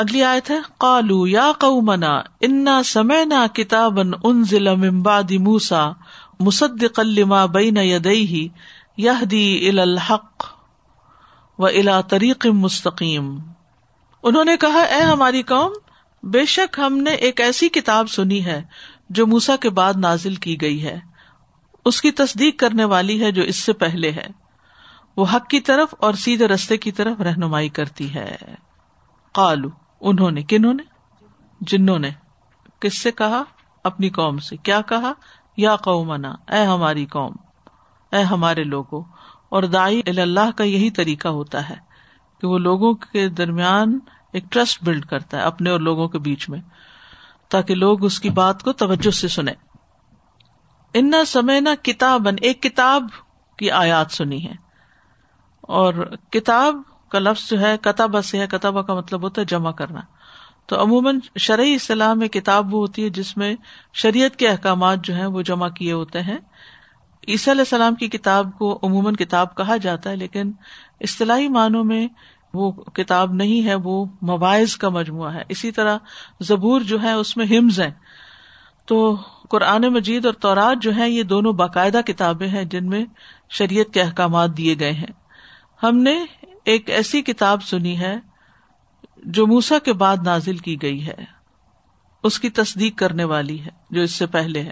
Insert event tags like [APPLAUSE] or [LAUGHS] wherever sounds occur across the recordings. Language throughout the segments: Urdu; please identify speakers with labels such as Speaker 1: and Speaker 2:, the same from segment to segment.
Speaker 1: اگلی آیت ہے، قالو یا قومنا انا سمعنا کتابا انزل من بعد موسا مصدقا لما بین یدیہ یہدی الى الحق و الى طریق مستقیم۔ انہوں نے کہا، اے ہماری قوم، بے شک ہم نے ایک ایسی کتاب سنی ہے جو موسا کے بعد نازل کی گئی ہے۔ اس کی تصدیق کرنے والی ہے جو اس سے پہلے ہے۔ وہ حق کی طرف اور سیدھے رستے کی طرف رہنمائی کرتی ہے۔ قالو۔ انہوں نے، کنہوں نے؟ جنہوں نے؟ کس سے کہا؟ اپنی قوم سے۔ کیا کہا؟ یا قومنا، اے ہماری قوم، اے ہمارے لوگوں اور دائی اللہ کا یہی طریقہ ہوتا ہے کہ وہ لوگوں کے درمیان ایک ٹرسٹ بلڈ کرتا ہے اپنے اور لوگوں کے بیچ میں، تاکہ لوگ اس کی بات کو توجہ سے سنیں۔ ان سمے نہ کتاب ایک کتاب کی آیات سنی ہے۔ اور کتاب کا لفظ جو ہے کتابہ سے ہے، کتابہ کا مطلب ہوتا ہے جمع کرنا۔ تو عموماً شرعی اصطلاح میں کتاب وہ ہوتی ہے جس میں شریعت کے احکامات جو ہیں وہ جمع کیے ہوتے ہیں۔ عیسی علیہ السلام کی کتاب کو عموماً کتاب کہا جاتا ہے، لیکن اصطلاحی معنوں میں وہ کتاب نہیں ہے، وہ مواعظ کا مجموعہ ہے۔ اسی طرح زبور جو ہے اس میں ہمز ہیں۔ تو قرآن مجید اور تورات جو ہے یہ دونوں باقاعدہ کتابیں ہیں جن میں شریعت کے احکامات دیے گئے ہیں۔ ہم نے ایک ایسی کتاب سنی ہے جو موسا کے بعد نازل کی گئی ہے۔ اس کی تصدیق کرنے والی ہے، جو اس سے پہلے ہے۔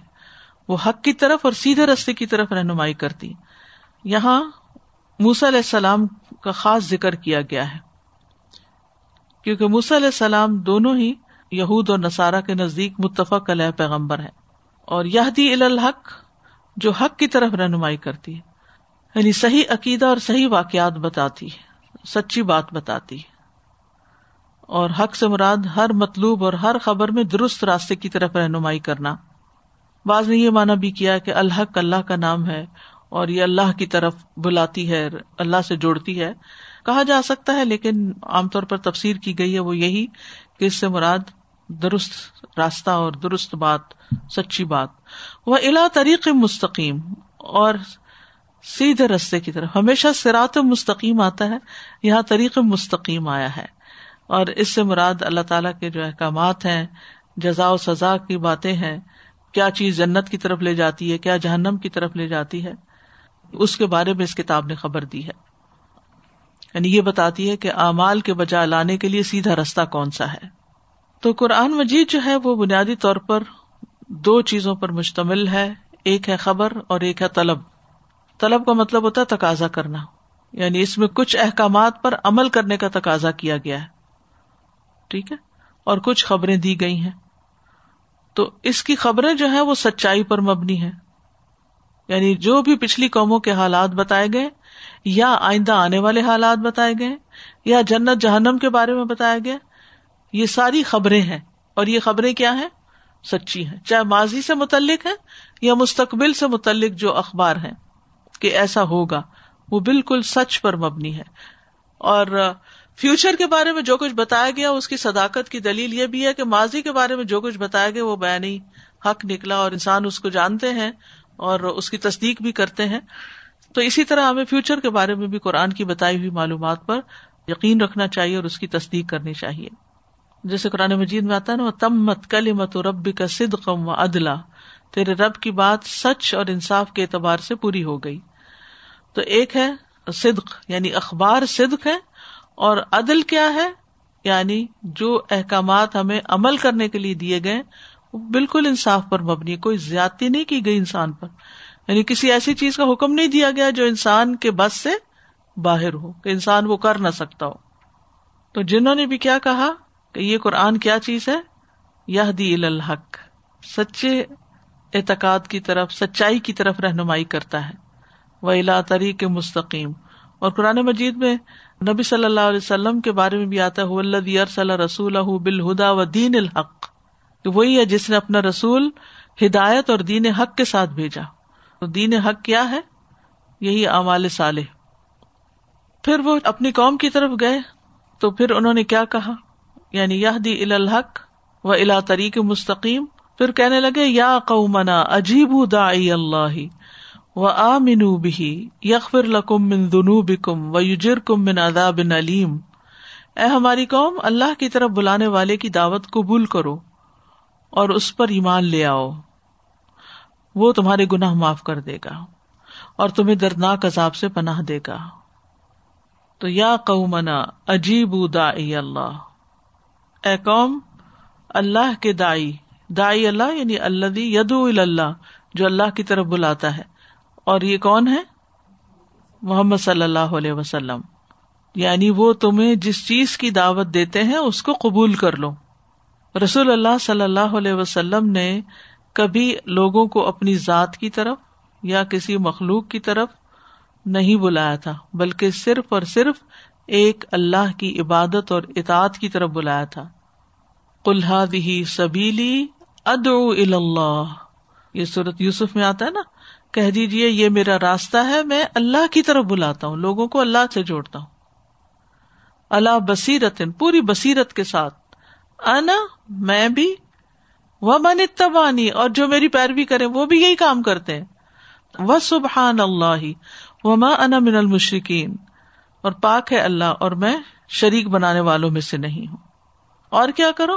Speaker 1: وہ حق کی طرف اور سیدھے رستے کی طرف رہنمائی کرتی۔ یہاں موسا علیہ السلام کا خاص ذکر کیا گیا ہے۔ کیونکہ موسا علیہ السلام دونوں ہی یہود اور نصارہ کے نزدیک متفق علیہ پیغمبر ہے اور یہ الحق، جو حق کی طرف رہنمائی کرتی ہے۔ یعنی صحیح عقیدہ اور صحیح واقعات بتاتی ہے۔ سچی بات بتاتی ہے۔ اور حق سے مراد ہر مطلوب اور ہر خبر میں درست راستے کی طرف رہنمائی کرنا۔ بعض نے یہ مانا بھی کیا کہ الحق اللہ کا نام ہے اور یہ اللہ کی طرف بلاتی ہے، اللہ سے جوڑتی ہے۔ کہا جا سکتا ہے، لیکن عام طور پر تفسیر کی گئی ہے وہ یہی کہ اس سے مراد درست راستہ اور درست بات، سچی بات۔ وہ الا طریق مستقیم اور سیدھے رستے کی طرف۔ ہمیشہ سرات مستقیم آتا ہے، یہاں طریق مستقیم آیا ہے۔ اور اس سے مراد اللہ تعالیٰ کے جو احکامات ہیں جزا و سزا کی باتیں ہیں، کیا چیز جنت کی طرف لے جاتی ہے، کیا جہنم کی طرف لے جاتی ہے، اس کے بارے میں اس کتاب نے خبر دی ہے۔ یعنی یہ بتاتی ہے کہ اعمال کے بجا لانے کے لیے سیدھا رستہ کون سا ہے۔ تو قرآن مجید جو ہے، وہ بنیادی طور پر دو چیزوں پر مشتمل ہے۔ ایک ہے خبر اور ایک ہے طلب۔ طلب کا مطلب ہوتا ہے تقاضا کرنا۔ یعنی اس میں کچھ احکامات پر عمل کرنے کا تقاضا کیا گیا ہے۔ ٹھیک ہے؟ اور کچھ خبریں دی گئی ہیں۔ تو اس کی خبریں جو ہے وہ سچائی پر مبنی ہے یعنی جو بھی پچھلی قوموں کے حالات بتائے گئے، یا آئندہ آنے والے حالات بتائے گئے، یا جنت جہنم کے بارے میں بتایا گیا، یہ ساری خبریں ہیں۔ اور یہ خبریں کیا ہیں؟ سچی ہیں۔ چاہے ماضی سے متعلق ہے یا مستقبل سے متعلق جو اخبار ہیں۔ کہ ایسا ہوگا۔ وہ بالکل سچ پر مبنی ہے۔ اور فیوچر کے بارے میں جو کچھ بتایا گیا، اس کی صداقت کی دلیل یہ بھی ہے کہ ماضی کے بارے میں جو کچھ بتایا گیا، وہ بیانی حق نکلا اور انسان اس کو جانتے ہیں اور اس کی تصدیق بھی کرتے ہیں۔ تو اسی طرح ہمیں فیوچر کے بارے میں بھی قرآن کی بتائی ہوئی معلومات پر یقین رکھنا چاہیے اور اس کی تصدیق کرنی چاہیے۔ جیسے قرآن مجید میں آتا ہے نا تم مت کل مت و رب کا سد قم و ادلا تیرے رب کی بات سچ اور انصاف کے اعتبار سے پوری ہو گئی۔ تو ایک ہے صدق یعنی اخبار صدق ہے، اور عدل کیا ہے؟ یعنی جو احکامات ہمیں عمل کرنے کے لیے دیے گئے، وہ بالکل انصاف پر مبنی کوئی زیادتی نہیں کی گئی انسان پر۔ یعنی کسی ایسی چیز کا حکم نہیں دیا گیا جو انسان کے بس سے باہر ہو، کہ انسان وہ کر نہ سکتا ہو۔ تو جنہوں نے بھی کیا کہا کہ یہ قرآن کیا چیز ہے؟ یہ دی الحق، سچے اعتقاد کی طرف، سچائی کی طرف رہنمائی کرتا ہے۔ وہ الا طریق مستقیم۔ اور قرآن مجید میں نبی صلی اللہ علیہ وسلم کے بارے میں بھی آتا ہے صلی رسول بالہدا و دین الحق وہی ہے جس نے اپنا رسول ہدایت اور دین حق کے ساتھ بھیجا۔ تو دین حق کیا ہے؟ یہی امال صالح۔ پھر وہ اپنی قوم کی طرف گئے، تو پھر انہوں نے کیا کہا؟ یعنی یہ دی الحق و الا طریق مستقیم۔ پھر کہنے لگے، یا قومنا عجیب دائی اللہ و آ منو بھی یکفر لکم من دنو بکم و یوجر کم من ادا بن علیم۔ اے ہماری قوم، اللہ کی طرف بلانے والے کی دعوت قبول کرو اور اس پر ایمان لے آؤ۔ وہ تمہارے گناہ معاف کر دے گا اور تمہیں دردناک عذاب سے پناہ دے گا۔ تو یا قومنا عجیب دا اللہ۔ اے قوم، اللہ کے دائی دائی اللہ یعنی اللہ یدو اللہ، جو اللہ کی طرف بلاتا ہے۔ اور یہ کون ہے؟ محمد صلی اللہ علیہ وسلم۔ یعنی وہ تمہیں جس چیز کی دعوت دیتے ہیں اس کو قبول کر لو۔ رسول اللہ صلی اللہ علیہ وسلم نے کبھی لوگوں کو اپنی ذات کی طرف یا کسی مخلوق کی طرف نہیں بلایا تھا، بلکہ صرف اور صرف ایک اللہ کی عبادت اور اطاعت کی طرف بلایا تھا۔ کلحا دی سبیلی ادعو اللہ۔ یہ صورت یوسف میں آتا ہے نا؟ کہہ دیجیے یہ میرا راستہ ہے، میں اللہ کی طرف بلاتا ہوں، لوگوں کو اللہ سے جوڑتا ہوں۔ اللہ بصیرت پوری بصیرت کے ساتھ، انا، میں بھی وہ من اتبانی اور جو میری پیروی کرے وہ بھی یہی کام کرتے ہیں۔ وہ سبحان اللہ وہ ماں انا من المشرقین اور پاک ہے اللہ، اور میں شریک بنانے والوں میں سے نہیں ہوں۔ اور کیا کرو؟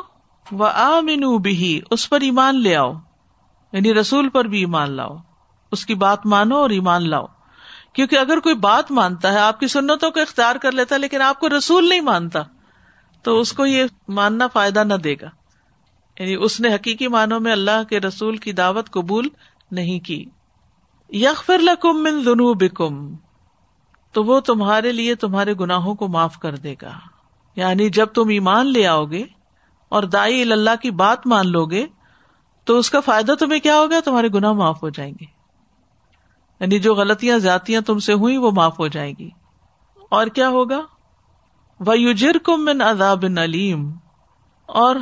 Speaker 1: وہ آمین بھی اس پر ایمان لے آؤ یعنی رسول پر بھی ایمان لاؤ۔ اس کی بات مانو اور ایمان لاؤ۔ کیونکہ اگر کوئی بات مانتا ہے، آپ کی سنتوں کو اختیار کر لیتا ہے، لیکن آپ کو رسول نہیں مانتا، تو اس کو یہ ماننا فائدہ نہ دے گا۔ یعنی اس نے حقیقی معنوں میں اللہ کے رسول کی دعوت قبول نہیں کی۔ یکفر لکم من ذنوبکم، تو وہ تمہارے لیے تمہارے گناہوں کو معاف کر دے گا۔ یعنی جب تم ایمان لے آؤ گے اور دائی اللہ کی بات مان لو گے، تو اس کا فائدہ تمہیں کیا ہوگا؟ تمہارے گناہ معاف ہو جائیں گے۔ یعنی جو غلطیاں زیادتیاں تم سے ہوئی وہ معاف ہو جائیں گی۔ اور کیا ہوگا؟ یوجر کم من عذاب علیم اور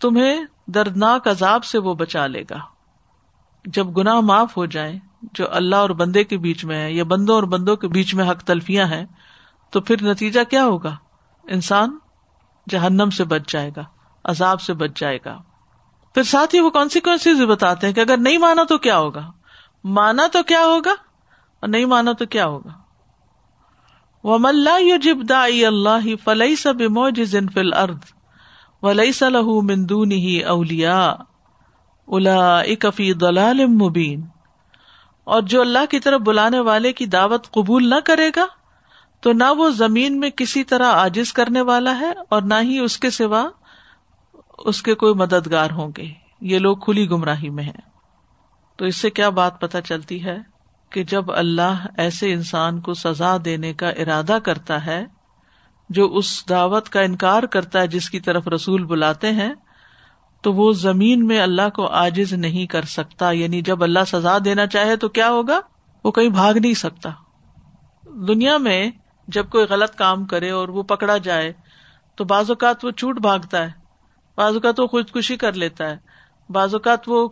Speaker 1: تمہیں دردناک عذاب سے وہ بچا لے گا۔ جب گناہ معاف ہو جائے جو اللہ اور بندے کے بیچ میں ہے یا بندوں اور بندوں کے بیچ میں حق تلفیاں ہیں، تو پھر نتیجہ کیا ہوگا؟ انسان جہنم سے بچ جائے گا، عذاب سے بچ جائے گا۔ پھر ساتھ ہی وہ کانسیکوینس بتاتے ہیں کہ اگر نہیں مانا تو کیا ہوگا؟ مانا تو کیا ہوگا؟ اور نہیں مانا تو کیا ہوگا؟ وہ ملا جب دا اللہ فلئی سب موج فل ارد ولی صلاح مندون ہی اولیا الا اکفی دلال مبین اور جو اللہ کی طرف بلانے والے کی دعوت قبول نہ کرے گا، تو نہ وہ زمین میں کسی طرح آجز کرنے والا ہے اور نہ ہی اس کے سوا اس کے کوئی مددگار ہوں گے۔ یہ لوگ کھلی گمراہی میں ہیں۔ تو اس سے کیا بات پتہ چلتی ہے؟ کہ جب اللہ ایسے انسان کو سزا دینے کا ارادہ کرتا ہے، جو اس دعوت کا انکار کرتا ہے جس کی طرف رسول بلاتے ہیں، تو وہ زمین میں اللہ کو آجز نہیں کر سکتا۔ یعنی جب اللہ سزا دینا چاہے تو کیا ہوگا؟ وہ کہیں بھاگ نہیں سکتا۔ دنیا میں جب کوئی غلط کام کرے اور وہ پکڑا جائے، تو بعض اوقات وہ چھوٹ بھاگتا ہے۔ بعض اوقات وہ خودکشی کر لیتا ہے۔ بعض اوقات وہ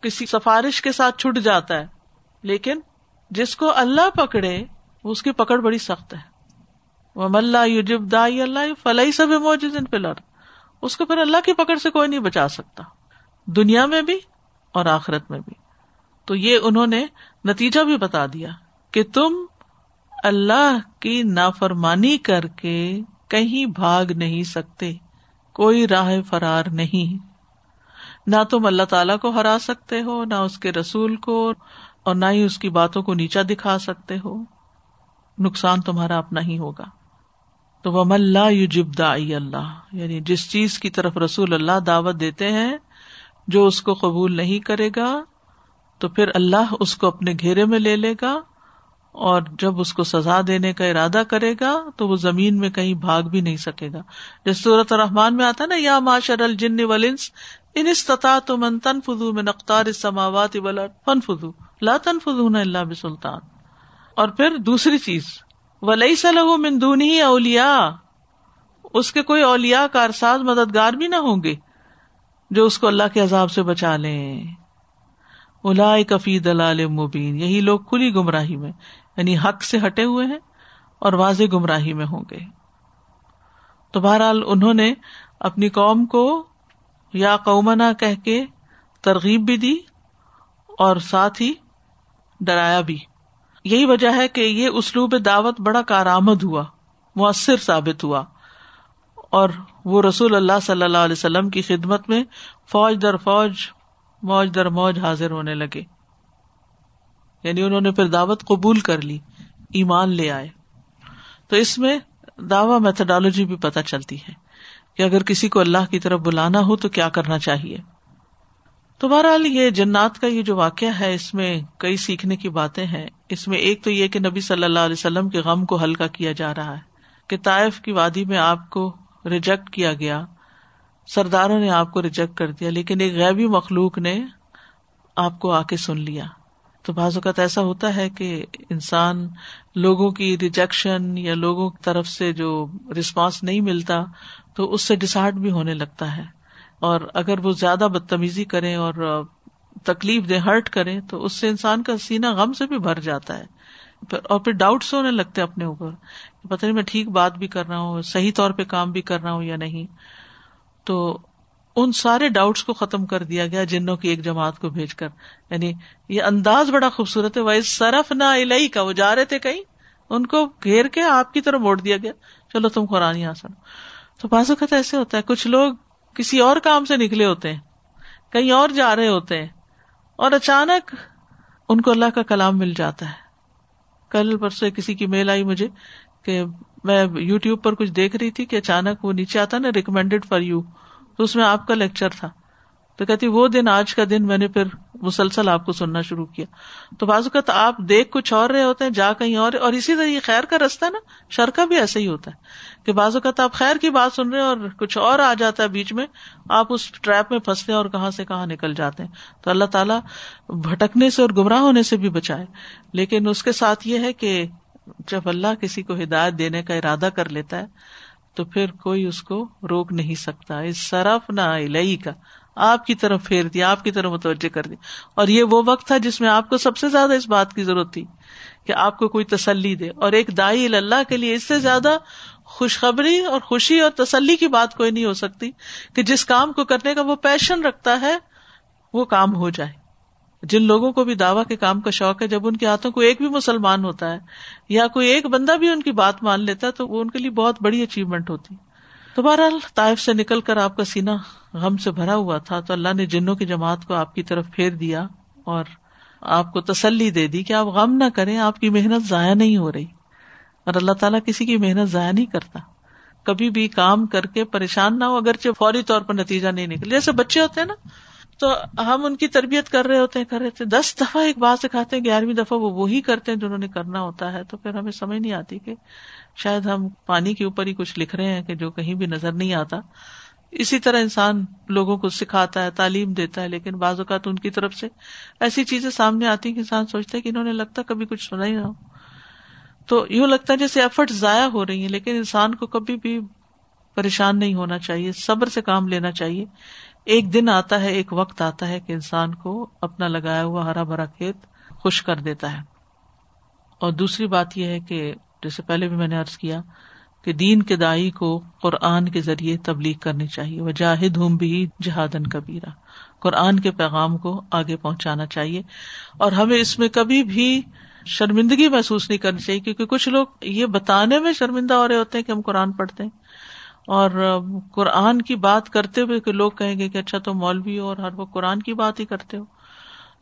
Speaker 1: کسی سفارش کے ساتھ چھٹ جاتا ہے۔ لیکن جس کو اللہ پکڑے اس کی پکڑ بڑی سخت ہے۔ وہ ملا یوجب دا اللہ فلائی سب موجود پلر اس کو پھر اللہ کی پکڑ سے کوئی نہیں بچا سکتا۔ دنیا میں بھی اور آخرت میں بھی۔ تو یہ انہوں نے نتیجہ بھی بتا دیا کہ تم اللہ کی نافرمانی کر کے کہیں بھاگ نہیں سکتے۔ کوئی راہ فرار نہیں۔ نہ تم اللہ تعالی کو ہرا سکتے ہو، نہ اس کے رسول کو اور نہ ہی اس کی باتوں کو نیچا دکھا سکتے ہو۔ نقصان تمہارا اپنا ہی ہوگا۔ تو وہ ملا یو جبدا اللہ یعنی جس چیز کی طرف رسول اللہ دعوت دیتے ہیں، جو اس کو قبول نہیں کرے گا، تو پھر اللہ اس کو اپنے گھیرے میں لے لے گا، اور جب اس کو سزا دینے کا ارادہ کرے گا، تو وہ زمین میں کہیں بھاگ بھی نہیں سکے گا۔ جس صورت رحمان میں آتا نا، یا معاشر الجن ولنس ان استطاع تو من تن فضو میں نختار سماوات فن فضو لا تن فضو اللہ بسلطان۔ اور پھر دوسری چیز ولی صلاح مندون ہی اولیا اس کے کوئی اولیا کارساز مددگار بھی نہ ہوں گے جو اس کو اللہ کے عذاب سے بچا لیں۔ الا کفی دلال مبین، یہی لوگ کھلی گمراہی میں یعنی حق سے ہٹے ہوئے ہیں اور واضح گمراہی میں ہوں گے۔ تو بہرحال انہوں نے اپنی قوم کو یا قومنا کہ کے ترغیب بھی دی اور ساتھ ہی ڈرایا بھی۔ یہی وجہ ہے کہ یہ اسلوب دعوت بڑا کارآمد ہوا، مؤثر ثابت ہوا۔ اور وہ رسول اللہ صلی اللہ علیہ وسلم کی خدمت میں فوج در فوج، موج در موج حاضر ہونے لگے۔ یعنی انہوں نے پھر دعوت قبول کر لی، ایمان لے آئے۔ تو اس میں دعوی میتھڈالوجی بھی پتہ چلتی ہے کہ اگر کسی کو اللہ کی طرف بلانا ہو تو کیا کرنا چاہیے۔ تو بہرحال یہ جنات کا یہ جو واقعہ ہے، اس میں کئی سیکھنے کی باتیں ہیں۔ اس میں ایک تو یہ کہ نبی صلی اللہ علیہ وسلم کے غم کو ہلکا کیا جا رہا ہے کہ طائف کی وادی میں آپ کو ریجیکٹ کیا گیا۔ سرداروں نے آپ کو ریجیکٹ کر دیا، لیکن ایک غیبی مخلوق نے آپ کو آ کے سن لیا۔ تو بعض اوقات ایسا ہوتا ہے کہ انسان لوگوں کی ریجیکشن یا لوگوں کی طرف سے جو رسپانس نہیں ملتا، تو اس سے ڈسہارٹ بھی ہونے لگتا ہے۔ اور اگر وہ زیادہ بدتمیزی کرے اور تکلیف دے ہرٹ کرے تو اس سے انسان کا سینا غم سے بھی بھر جاتا ہے۔ اور پھر ڈاؤٹس ہونے لگتے اپنے اوپر۔ پتہ نہیں میں ٹھیک بات بھی کر رہا ہوں، صحیح طور پہ کام بھی کر رہا ہوں یا نہیں۔ تو ان سارے ڈاؤٹس کو ختم کر دیا گیا جنوں کی ایک جماعت کو بھیج کر۔ یعنی یہ انداز بڑا خوبصورت ہے۔ وہ سرف نہ الہی کا وہ جا رہے تھے کہیں۔ ان کو گھیر کے آپ کی طرف موڑ دیا گیا۔ چلو تم قرآن یہاں سنو۔ تو بعض اوقات ایسے ہوتا ہے، کچھ لوگ کسی اور کام سے نکلے ہوتے ہیں، کہیں اور جا رہے ہوتے ہیں، اور اچانک ان کو اللہ کا کلام مل جاتا ہے۔ کل پرسوں کسی کی میل آئی مجھے کہ میں یو ٹیوب پر کچھ دیکھ رہی تھی کہ اچانک وہ نیچے آتا نا ریکمینڈیڈ فار یو تو اس میں آپ کا لیکچر تھا۔ تو کہتی وہ دن، آج کا دن، میں نے پھر مسلسل آپ کو سننا شروع کیا۔ تو بعض اوقات آپ دیکھ کچھ اور رہے ہوتے ہیں، جا کہیں اور اور اسی طرح یہ خیر کا رستہ نا، شر کا بھی ایسا ہی ہوتا ہے کہ بعض اوقات آپ خیر کی بات سن رہے ہیں اور کچھ اور آ جاتا ہے بیچ میں، آپ اس ٹریپ میں پھنستے ہیں اور کہاں سے کہاں نکل جاتے ہیں۔ تو اللہ تعالیٰ بھٹکنے سے اور گمراہ ہونے سے بھی بچائے۔ لیکن اس کے ساتھ یہ ہے کہ جب اللہ کسی کو ہدایت دینے کا ارادہ کر لیتا ہے، تو پھر کوئی اس کو روک نہیں سکتا۔ اس سرف نہ لئی کا آپ کی طرف پھیر دیا، آپ کی طرف متوجہ کر دیا۔ اور یہ وہ وقت تھا جس میں آپ کو سب سے زیادہ اس بات کی ضرورت تھی کہ آپ کو کوئی تسلی دے۔ اور ایک دائی اللہ کے لیے اس سے زیادہ خوشخبری اور خوشی اور تسلی کی بات کوئی نہیں ہو سکتی کہ جس کام کو کرنے کا وہ پیشن رکھتا ہے، وہ کام ہو جائے۔ جن لوگوں کو بھی دعوی کے کام کا شوق ہے، جب ان کے ہاتھوں کو ایک بھی مسلمان ہوتا ہے یا کوئی ایک بندہ بھی ان کی بات مان لیتا ہے، تو وہ ان کے لیے بہت بڑی اچیومنٹ ہوتی۔ تو بہرحال طائف سے نکل کر آپ کا سینا غم سے بھرا ہوا تھا تو اللہ نے جنوں کی جماعت کو آپ کی طرف پھیر دیا اور آپ کو تسلی دے دی کہ آپ غم نہ کریں، آپ کی محنت ضائع نہیں ہو رہی۔ اور اللہ تعالیٰ کسی کی محنت ضائع نہیں کرتا۔ کبھی بھی کام کر کے پریشان نہ ہو، اگرچہ فوری طور پر نتیجہ نہیں نکلے۔ جیسے بچے ہوتے ہیں نا، تو ہم ان کی تربیت کر رہے ہوتے ہیں، کر رہے تھے۔ دس دفعہ ایک بات سکھاتے ہیں، گیارہویں دفعہ وہ وہی کرتے ہیں جنہوں نے کرنا ہوتا ہے۔ تو پھر ہمیں سمجھ نہیں آتی کہ شاید ہم پانی کے اوپر ہی کچھ لکھ رہے ہیں کہ جو کہیں بھی نظر نہیں آتا۔ اسی طرح انسان لوگوں کو سکھاتا ہے، تعلیم دیتا ہے، لیکن بعض اوقات ان کی طرف سے ایسی چیزیں سامنے آتی ہیں کہ انسان سوچتا ہے کہ انہوں نے لگتا کبھی کچھ سنا ہی نہ ہو۔ تو یوں لگتا ہے جیسے ایفرٹ ضائع ہو رہی ہیں، لیکن انسان کو کبھی بھی پریشان نہیں ہونا چاہیے، صبر سے کام لینا چاہیے۔ ایک دن آتا ہے، ایک وقت آتا ہے کہ انسان کو اپنا لگایا ہوا ہرا بھرا کھیت خوش کر دیتا ہے۔ اور دوسری بات یہ ہے کہ جیسے پہلے بھی میں نے ارض کیا کہ دین کے دائی کو قرآن کے ذریعے تبلیغ کرنی چاہیے۔ وہ جاہد ہوں بھی جہادن کبیرا قرآن کے پیغام کو آگے پہنچانا چاہیے۔ اور ہمیں اس میں کبھی بھی شرمندگی محسوس نہیں کرنی چاہیے، کیونکہ کچھ لوگ یہ بتانے میں شرمندہ ہو رہے ہوتے ہیں کہ ہم قرآن پڑھتے ہیں۔ اور قرآن کی بات کرتے ہوئے کہ لوگ کہیں گے کہ اچھا تو مولوی ہو اور ہر وہ قرآن کی بات ہی کرتے ہو۔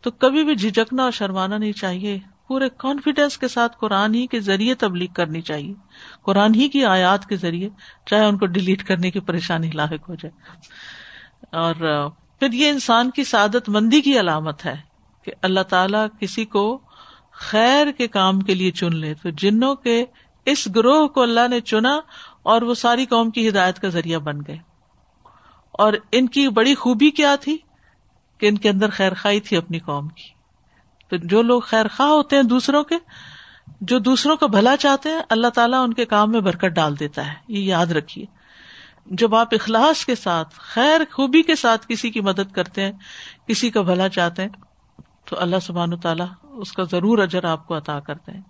Speaker 1: تو کبھی بھی جھجکنا اور شرمانا نہیں چاہیے۔ پورے کانفیڈینس کے ساتھ قرآن ہی کے ذریعے تبلیغ کرنی چاہیے۔ قرآن ہی کی آیات کے ذریعے چاہے ان کو ڈیلیٹ کرنے کی پریشانی لاحق ہو جائے۔ اور پھر یہ انسان کی سعادت مندی کی علامت ہے کہ اللہ تعالی کسی کو خیر کے کام کے لیے چن لے۔ تو جنوں کے اس گروہ کو اللہ نے چنا اور وہ ساری قوم کی ہدایت کا ذریعہ بن گئے۔ اور ان کی بڑی خوبی کیا تھی کہ ان کے اندر خیر خائی تھی اپنی قوم کی۔ تو جو لوگ خیر خواہ ہوتے ہیں دوسروں کے، جو دوسروں کا بھلا چاہتے ہیں، اللہ تعالیٰ ان کے کام میں برکت ڈال دیتا ہے۔ یہ یاد رکھیے۔ جب آپ اخلاص کے ساتھ، خیر خوبی کے ساتھ کسی کی مدد کرتے ہیں، کسی کا بھلا چاہتے ہیں، تو اللہ سبحان تعالیٰ اس کا ضرور اجر آپ کو عطا کرتے ہیں۔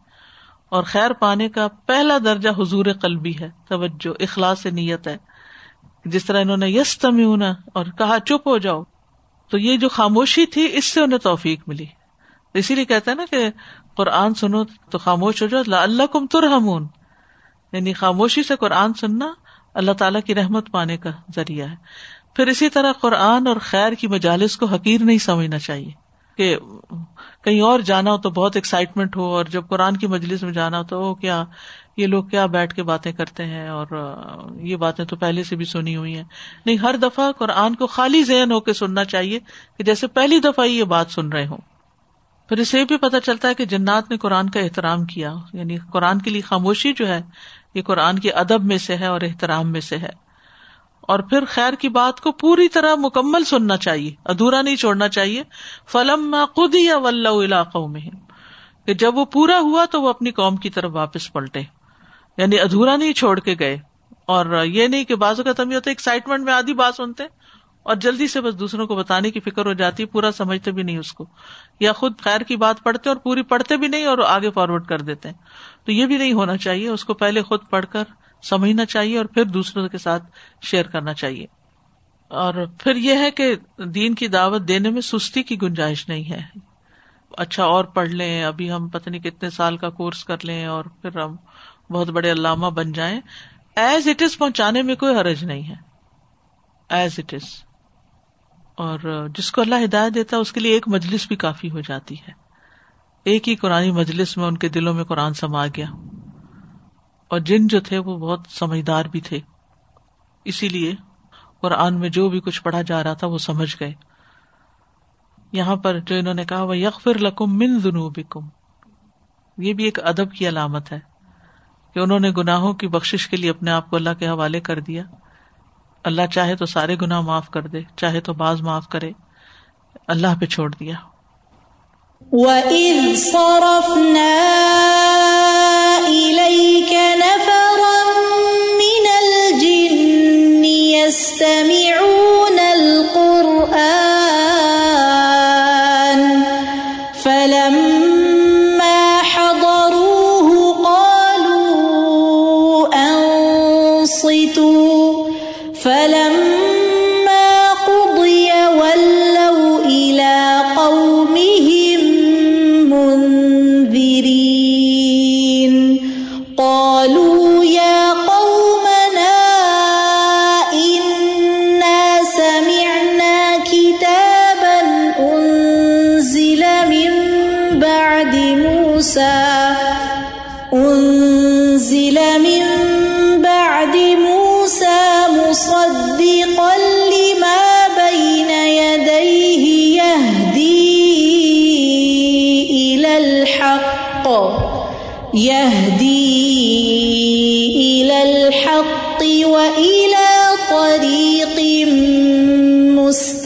Speaker 1: اور خیر پانے کا پہلا درجہ حضور قلبی ہے۔ توجہ، اخلاص سے نیت ہے۔ جس طرح انہوں نے یس تمیونا اور کہا، چپ ہو جاؤ۔ تو یہ جو خاموشی تھی، اس سے انہیں توفیق ملی۔ اسی لیے کہتے ہیں نا کہ قرآن سنو تو خاموش ہو جاؤ اللہ کم ترہمون یعنی خاموشی سے قرآن سننا اللہ تعالیٰ کی رحمت پانے کا ذریعہ ہے۔ پھر اسی طرح قرآن اور خیر کی مجالس کو حقیر نہیں سمجھنا چاہیے۔ کہ کہیں اور جانا ہو تو بہت ایکسائٹمنٹ ہو اور جب قرآن کی مجلس میں جانا ہو تو کیا، یہ لوگ کیا بیٹھ کے باتیں کرتے ہیں اور یہ باتیں تو پہلے سے بھی سنی ہوئی ہیں۔ نہیں، ہر دفعہ قرآن کو خالی ذہن ہو کے سننا چاہیے کہ جیسے پہلی دفعہ یہ بات سن رہے ہوں۔ پھر اسے بھی پتا چلتا ہے کہ جنات نے قرآن کا احترام کیا یعنی قرآن کے لیے خاموشی جو ہے، یہ قرآن کے ادب میں سے ہے اور احترام میں سے ہے۔ اور پھر خیر کی بات کو پوری طرح مکمل سننا چاہیے، ادھورا نہیں چھوڑنا چاہیے۔ فلم خود یا علاقوں میں کہ جب وہ پورا ہوا تو وہ اپنی قوم کی طرف واپس پلٹے۔ یعنی ادھورا نہیں چھوڑ کے گئے۔ اور یہ نہیں کہ بازو کا تم ہوتا ایکسائٹمنٹ میں آدھی بات سنتے اور جلدی سے بس دوسروں کو بتانے کی فکر ہو جاتی، پورا سمجھتے بھی نہیں اس کو، یا خود خیر کی بات پڑھتے اور پوری پڑھتے بھی نہیں اور آگے فارورڈ کر دیتے ہیں۔ تو یہ بھی نہیں ہونا چاہیے، اس کو پہلے خود پڑھ کر سمجھنا چاہیے اور پھر دوسروں کے ساتھ شیئر کرنا چاہیے۔ اور پھر یہ ہے کہ دین کی دعوت دینے میں سستی کی گنجائش نہیں ہے۔ اچھا اور پڑھ لیں، ابھی ہم پتہ نہیں کتنے سال کا کورس کر لیں اور پھر ہم بہت بڑے علامہ بن جائیں۔ ایز اٹ از پہنچانے میں کوئی حرج نہیں ہے۔ ایز اٹ از اور جس کو اللہ ہدایت دیتا ہے، اس کے لیے ایک مجلس بھی کافی ہو جاتی ہے۔ ایک ہی قرآن مجلس میں ان کے دلوں میں قرآن سما گیا۔ اور جن جو تھے، وہ بہت سمجھدار بھی تھے۔ اسی لیے قرآن میں جو بھی کچھ پڑھا جا رہا تھا، وہ سمجھ گئے۔ یہاں پر جو انہوں نے کہا وہ یکفر لکم من ذنوبکم یہ بھی ایک ادب کی علامت ہے کہ انہوں نے گناہوں کی بخش کے لیے اپنے آپ کو اللہ کے حوالے کر دیا۔ اللہ چاہے تو سارے گنا معاف کر دے، چاہے تو بعض معاف کرے، اللہ پہ چھوڑ دیا۔
Speaker 2: وَإِذْ صَرَفْنَا إِلَيْكَ نَفَرًا مِنَ الْجِنِّ يَسْتَمِعُونَ الْقُرْآنَ فَلَمَّا حَضَرُوهُ قَالُوا أَنصِتُوا فلم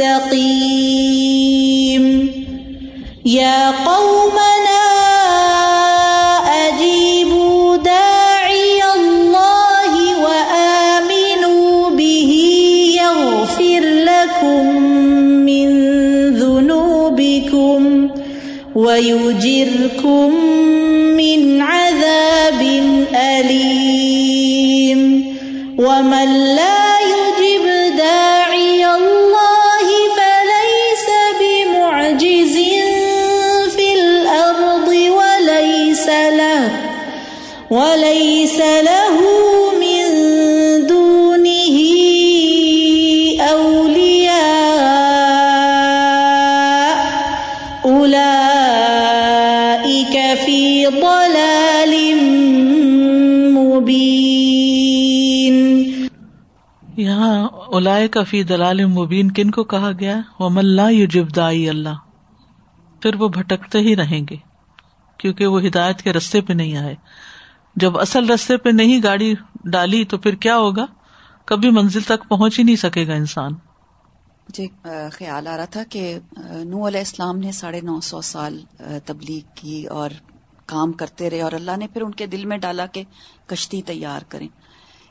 Speaker 2: مستقيم
Speaker 1: اولائے کا فی دلال مبین، کن کو کہا گیا وہ ملا یوجب دائی اللہ پھر وہ بھٹکتے ہی رہیں گے، کیونکہ وہ ہدایت کے رستے پہ نہیں آئے۔ جب اصل رستے پہ نہیں گاڑی ڈالی تو پھر کیا ہوگا؟ کبھی منزل تک پہنچ ہی نہیں سکے گا انسان۔
Speaker 3: جی، مجھے خیال آ رہا تھا کہ نو علیہ السلام نے ساڑھے نو سو سال تبلیغ کی اور کام کرتے رہے اور اللہ نے پھر ان کے دل میں ڈالا کہ کشتی تیار کریں۔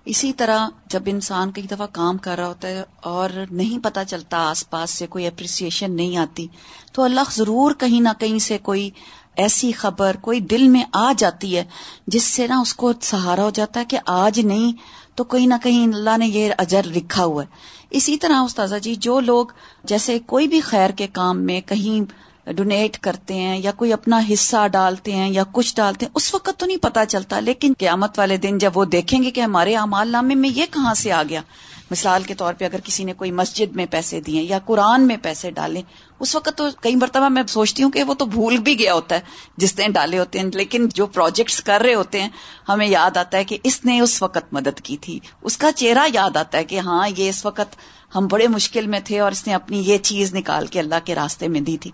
Speaker 3: اسی طرح جب انسان کئی دفعہ کام کر رہا ہوتا ہے اور نہیں پتا چلتا آس پاس سے کوئی اپریسیشن نہیں آتی، تو اللہ ضرور کہیں نہ کہیں سے کوئی ایسی خبر، کوئی دل میں آ جاتی ہے جس سے نا اس کو سہارا ہو جاتا ہے کہ آج نہیں تو کہیں نہ کہیں اللہ نے یہ اجر لکھا ہوا ہے۔ اسی طرح استاذہ جی جو لوگ جیسے کوئی بھی خیر کے کام میں کہیں ڈونیٹ کرتے ہیں یا کوئی اپنا حصہ ڈالتے ہیں یا کچھ ڈالتے ہیں، اس وقت تو نہیں پتا چلتا، لیکن قیامت والے دن جب وہ دیکھیں گے کہ ہمارے اعمال نامے میں یہ کہاں سے آ گیا۔ مثال کے طور پہ اگر کسی نے کوئی مسجد میں پیسے دیے یا قرآن میں پیسے ڈالے، اس وقت تو کئی مرتبہ میں سوچتی ہوں کہ وہ تو بھول بھی گیا ہوتا ہے جس نے ڈالے ہوتے ہیں، لیکن جو پروجیکٹس کر رہے ہوتے ہیں، ہمیں یاد آتا ہے کہ اس نے اس وقت مدد کی تھی۔ اس کا چہرہ یاد آتا ہے کہ ہاں یہ اس وقت ہم بڑے مشکل میں تھے اور اس نے اپنی یہ چیز نکال کے اللہ کے راستے میں دی تھی۔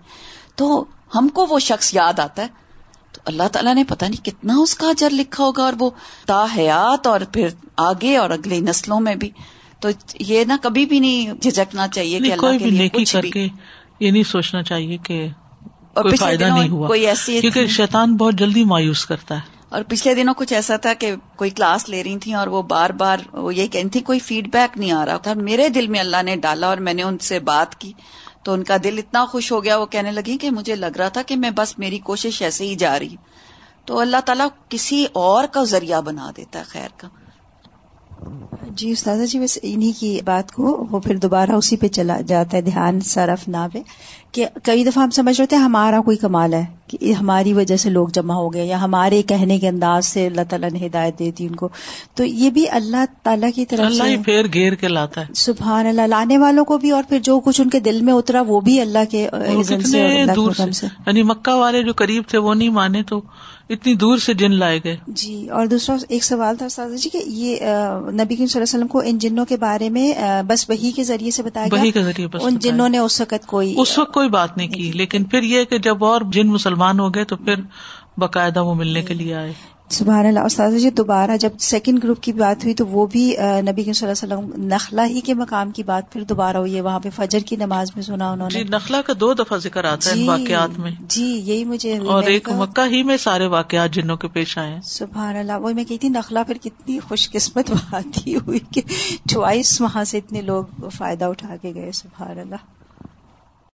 Speaker 3: تو ہم کو وہ شخص یاد آتا ہے۔ تو اللہ تعالیٰ نے پتا نہیں کتنا اس کا اجر لکھا ہوگا اور وہ تا حیات اور پھر آگے اور اگلی نسلوں میں بھی۔ تو یہ نا کبھی بھی نہیں جھجکنا چاہیے کہ
Speaker 1: کوئی بھی نیکی کر کے یہ نہیں سوچنا چاہیے کہ کوئی فائدہ نہیں ہوا۔
Speaker 3: کوئی ایسی
Speaker 1: کیونکہ شیطان بہت جلدی مایوس کرتا ہے۔
Speaker 3: اور پچھلے دنوں کچھ ایسا تھا کہ کوئی کلاس لے رہی تھی اور وہ بار بار وہ یہ کہتی تھی کوئی فیڈ بیک نہیں آ رہا۔ تھا میرے دل میں اللہ نے ڈالا اور میں نے ان سے بات کی۔ تو ان کا دل اتنا خوش ہو گیا وہ کہنے لگی کہ مجھے لگ رہا تھا کہ میں بس میری کوشش ایسے ہی جا رہی۔ تو اللہ تعالیٰ کسی اور کا ذریعہ بنا دیتا ہے خیر کا۔
Speaker 4: جی استاذہ جی بس انہی کی بات کو وہ پھر دوبارہ اسی پہ چلا جاتا ہے، دھیان صرف نہ پہ کہ کئی دفعہ ہم سمجھ رہے ہیں ہمارا کوئی کمال ہے۔ کہ ہماری وجہ سے لوگ جمع ہو گئے یا ہمارے کہنے کے انداز سے اللہ تعالیٰ نے ہدایت دیتی ان کو۔ تو یہ بھی اللہ تعالیٰ کی طرف
Speaker 1: اللہ سے پھر گھیر کے لاتا ہے۔
Speaker 4: سبحان اللہ لانے والوں کو بھی اور پھر جو کچھ ان کے دل میں اترا وہ بھی اللہ کے
Speaker 1: دور سے یعنی مکہ والے جو قریب تھے وہ نہیں مانے تو اتنی دور سے جن لائے گئے۔
Speaker 4: جی اور دوسرا ایک سوال تھا استاد جی کہ یہ نبی صلی اللہ علیہ وسلم کو ان جنوں کے بارے میں بس وہی کے ذریعے سے بتایا
Speaker 1: وہی کے ذریعے
Speaker 4: ان جنوں نے اس وقت کوئی
Speaker 1: اس وقت کوئی بات نہیں کی لیکن پھر یہ کہ جب اور جن مسلمان ہو گئے تو پھر باقاعدہ وہ ملنے کے لیے آئے۔
Speaker 4: سبحان اللہ استاد جی دوبارہ جب سیکنڈ گروپ کی بات ہوئی تو وہ بھی نبی صلی اللہ علیہ وسلم نخلا ہی کے مقام کی بات پھر دوبارہ ہوئی ہے۔ وہاں پہ فجر کی نماز میں سنا انہوں نے۔
Speaker 1: جی نخلا کا دو دفعہ ذکر آتا ہے
Speaker 4: جی
Speaker 1: واقعات میں۔
Speaker 4: جی یہی مجھے
Speaker 1: اور ایک مکہ ہی میں سارے واقعات جنوں کے پیش آئے ہیں۔
Speaker 4: سبحان اللہ وہ میں کہتی نخلا پھر کتنی خوش قسمت بات ہوئی کہ [LAUGHS] چوائس وہاں سے اتنے لوگ فائدہ اٹھا کے گئے سبحان اللہ۔